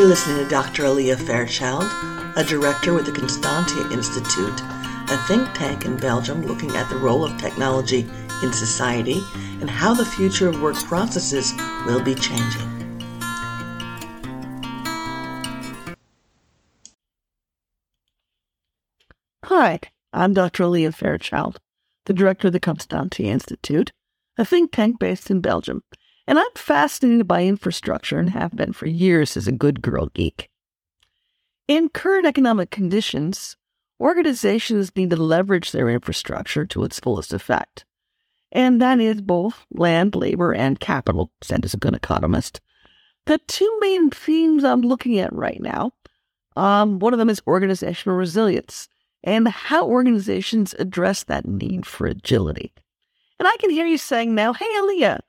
You're listening to Dr. Alea Fairchild, a director with the Constantia Institute, a think tank in Belgium looking at the role of technology in society and how the future of work processes will be changing. Hi, I'm Dr. Alea Fairchild, the director of the Constantia Institute, a think tank based in Belgium and I'm fascinated by infrastructure and have been for years as a good girl geek. In current economic conditions, organizations need to leverage their infrastructure to its fullest effect. And that is both land, labor, and capital, said as a good economist. The two main themes I'm looking at right now um, one of them is organizational resilience and how organizations address that need for agility. And I can hear you saying now, hey, Alea,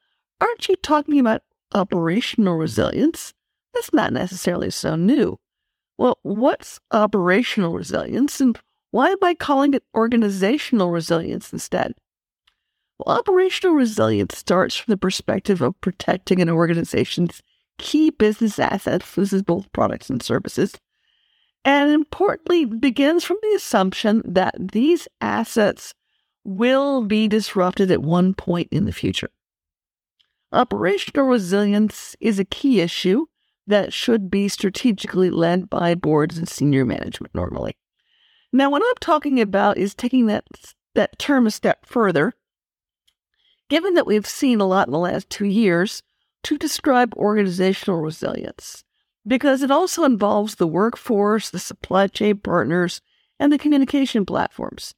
aren't you talking about operational resilience? That's not necessarily so new. Well, what's operational resilience and why am I calling it organizational resilience instead? Well, operational resilience starts from the perspective of protecting an organization's key business assets. This is both products and services. And importantly, begins from the assumption that these assets will be disrupted at one point in the future. Operational resilience is a key issue that should be strategically led by boards and senior management normally. Now, what I'm talking about is taking that, that term a step further. Given that we've seen a lot in the last two years to describe organizational resilience, because it also involves the workforce, the supply chain partners, and the communication platforms.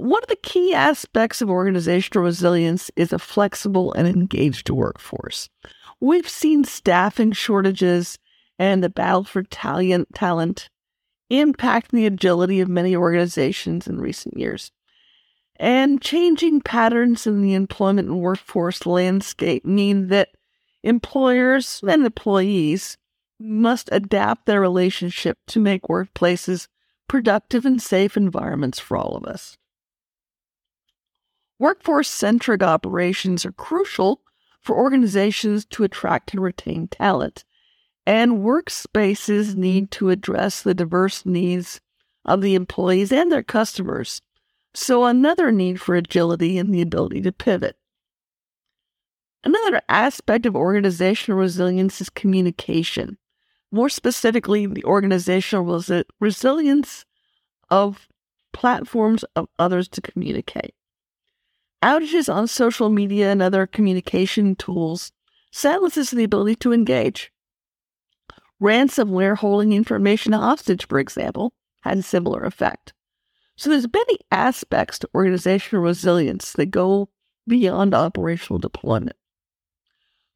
One of the key aspects of organizational resilience is a flexible and engaged workforce. We've seen staffing shortages and the battle for talent, talent impact the agility of many organizations in recent years. And changing patterns in the employment and workforce landscape mean that employers and employees must adapt their relationship to make workplaces productive and safe environments for all of us. Workforce centric operations are crucial for organizations to attract and retain talent, and workspaces need to address the diverse needs of the employees and their customers. So, another need for agility and the ability to pivot. Another aspect of organizational resilience is communication. More specifically, the organizational resi- resilience of platforms of others to communicate. Outages on social media and other communication tools silences the ability to engage. Ransomware holding information hostage, for example, had a similar effect. So there's many aspects to organizational resilience that go beyond operational deployment.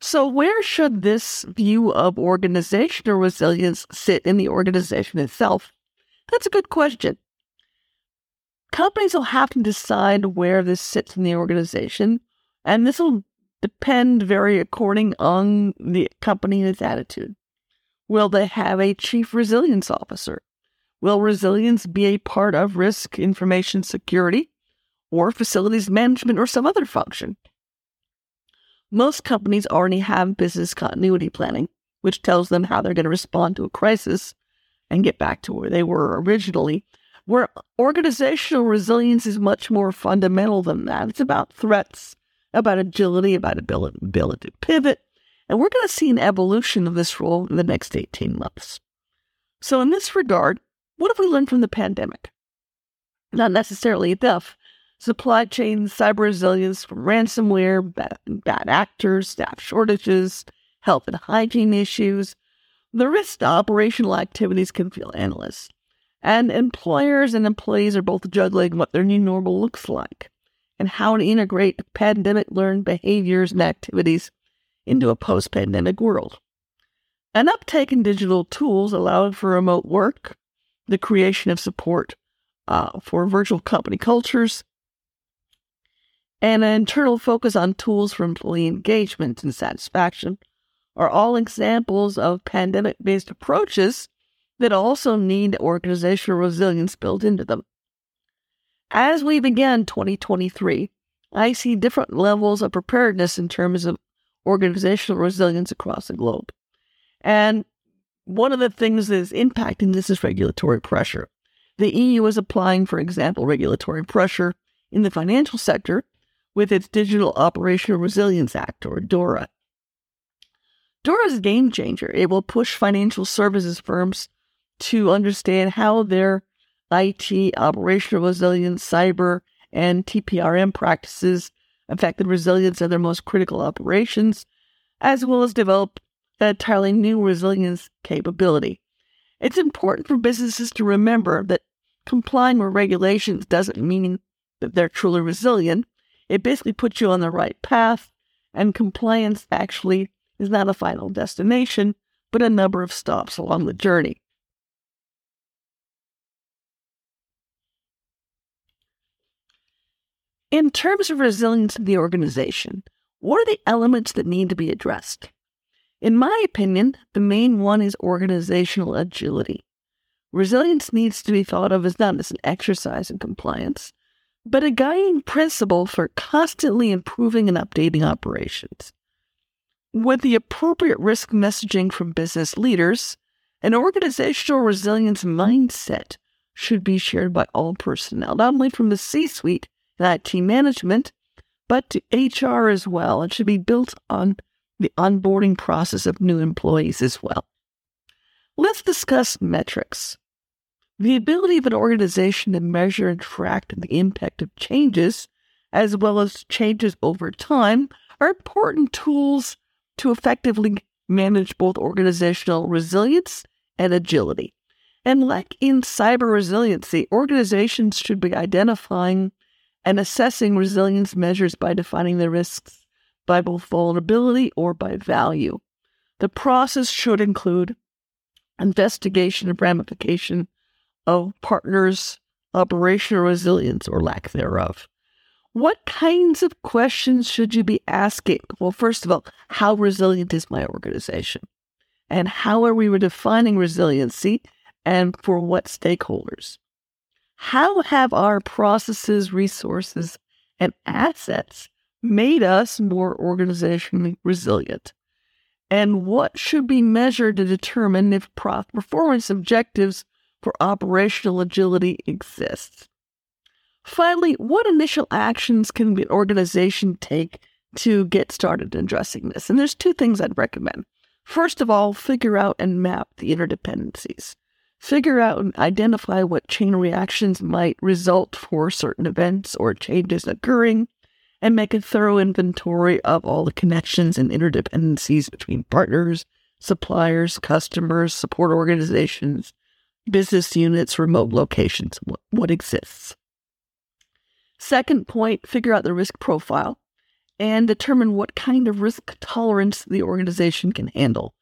So where should this view of organizational resilience sit in the organization itself? That's a good question. Companies will have to decide where this sits in the organization, and this will depend very according on the company and its attitude. Will they have a chief resilience officer? Will resilience be a part of risk information security or facilities management or some other function? Most companies already have business continuity planning, which tells them how they're going to respond to a crisis and get back to where they were originally where organizational resilience is much more fundamental than that. It's about threats, about agility, about ability, ability to pivot. And we're going to see an evolution of this role in the next 18 months. So, in this regard, what have we learned from the pandemic? Not necessarily enough. Supply chain, cyber resilience from ransomware, bad, bad actors, staff shortages, health and hygiene issues. The risk to operational activities can feel endless. And employers and employees are both juggling what their new normal looks like and how to integrate pandemic learned behaviors and activities into a post pandemic world. An uptake in digital tools allowing for remote work, the creation of support uh, for virtual company cultures, and an internal focus on tools for employee engagement and satisfaction are all examples of pandemic based approaches that also need organizational resilience built into them. As we begin 2023, I see different levels of preparedness in terms of organizational resilience across the globe. And one of the things that is impacting this is regulatory pressure. The EU is applying, for example, regulatory pressure in the financial sector with its Digital Operational Resilience Act, or DORA. DORA is a game changer. It will push financial services firms to understand how their IT, operational resilience, cyber, and TPRM practices affect the resilience of their most critical operations, as well as develop an entirely new resilience capability. It's important for businesses to remember that complying with regulations doesn't mean that they're truly resilient. It basically puts you on the right path, and compliance actually is not a final destination, but a number of stops along the journey. In terms of resilience of the organization, what are the elements that need to be addressed? In my opinion, the main one is organizational agility. Resilience needs to be thought of as not as an exercise in compliance, but a guiding principle for constantly improving and updating operations. With the appropriate risk messaging from business leaders, an organizational resilience mindset should be shared by all personnel, not only from the C suite and IT management, but to HR as well. It should be built on the onboarding process of new employees as well. Let's discuss metrics. The ability of an organization to measure and track the impact of changes, as well as changes over time, are important tools to effectively manage both organizational resilience and agility. And like in cyber resiliency, organizations should be identifying and assessing resilience measures by defining the risks by both vulnerability or by value. The process should include investigation of ramification of partners' operational resilience or lack thereof. What kinds of questions should you be asking? Well, first of all, how resilient is my organization? And how are we defining resiliency and for what stakeholders? How have our processes, resources, and assets made us more organizationally resilient? And what should be measured to determine if performance objectives for operational agility exist? Finally, what initial actions can an organization take to get started in addressing this? And there's two things I'd recommend. First of all, figure out and map the interdependencies figure out and identify what chain reactions might result for certain events or changes occurring, and make a thorough inventory of all the connections and interdependencies between partners, suppliers, customers, support organizations, business units, remote locations, what, what exists. Second point, figure out the risk profile and determine what kind of risk tolerance the organization can handle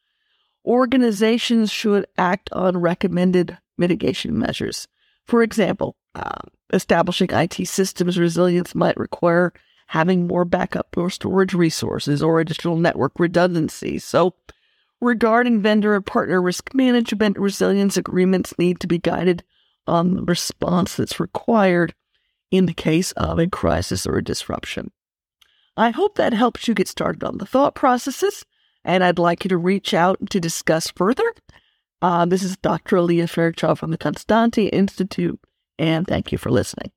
organizations should act on recommended mitigation measures. For example, uh, establishing IT systems resilience might require having more backup or storage resources or additional network redundancy. So, regarding vendor and partner risk management, resilience agreements need to be guided on the response that's required in the case of a crisis or a disruption. I hope that helps you get started on the thought processes and I'd like you to reach out to discuss further. Uh, this is Dr. Alea Fairchild from the Constantia Institute, and thank you for listening.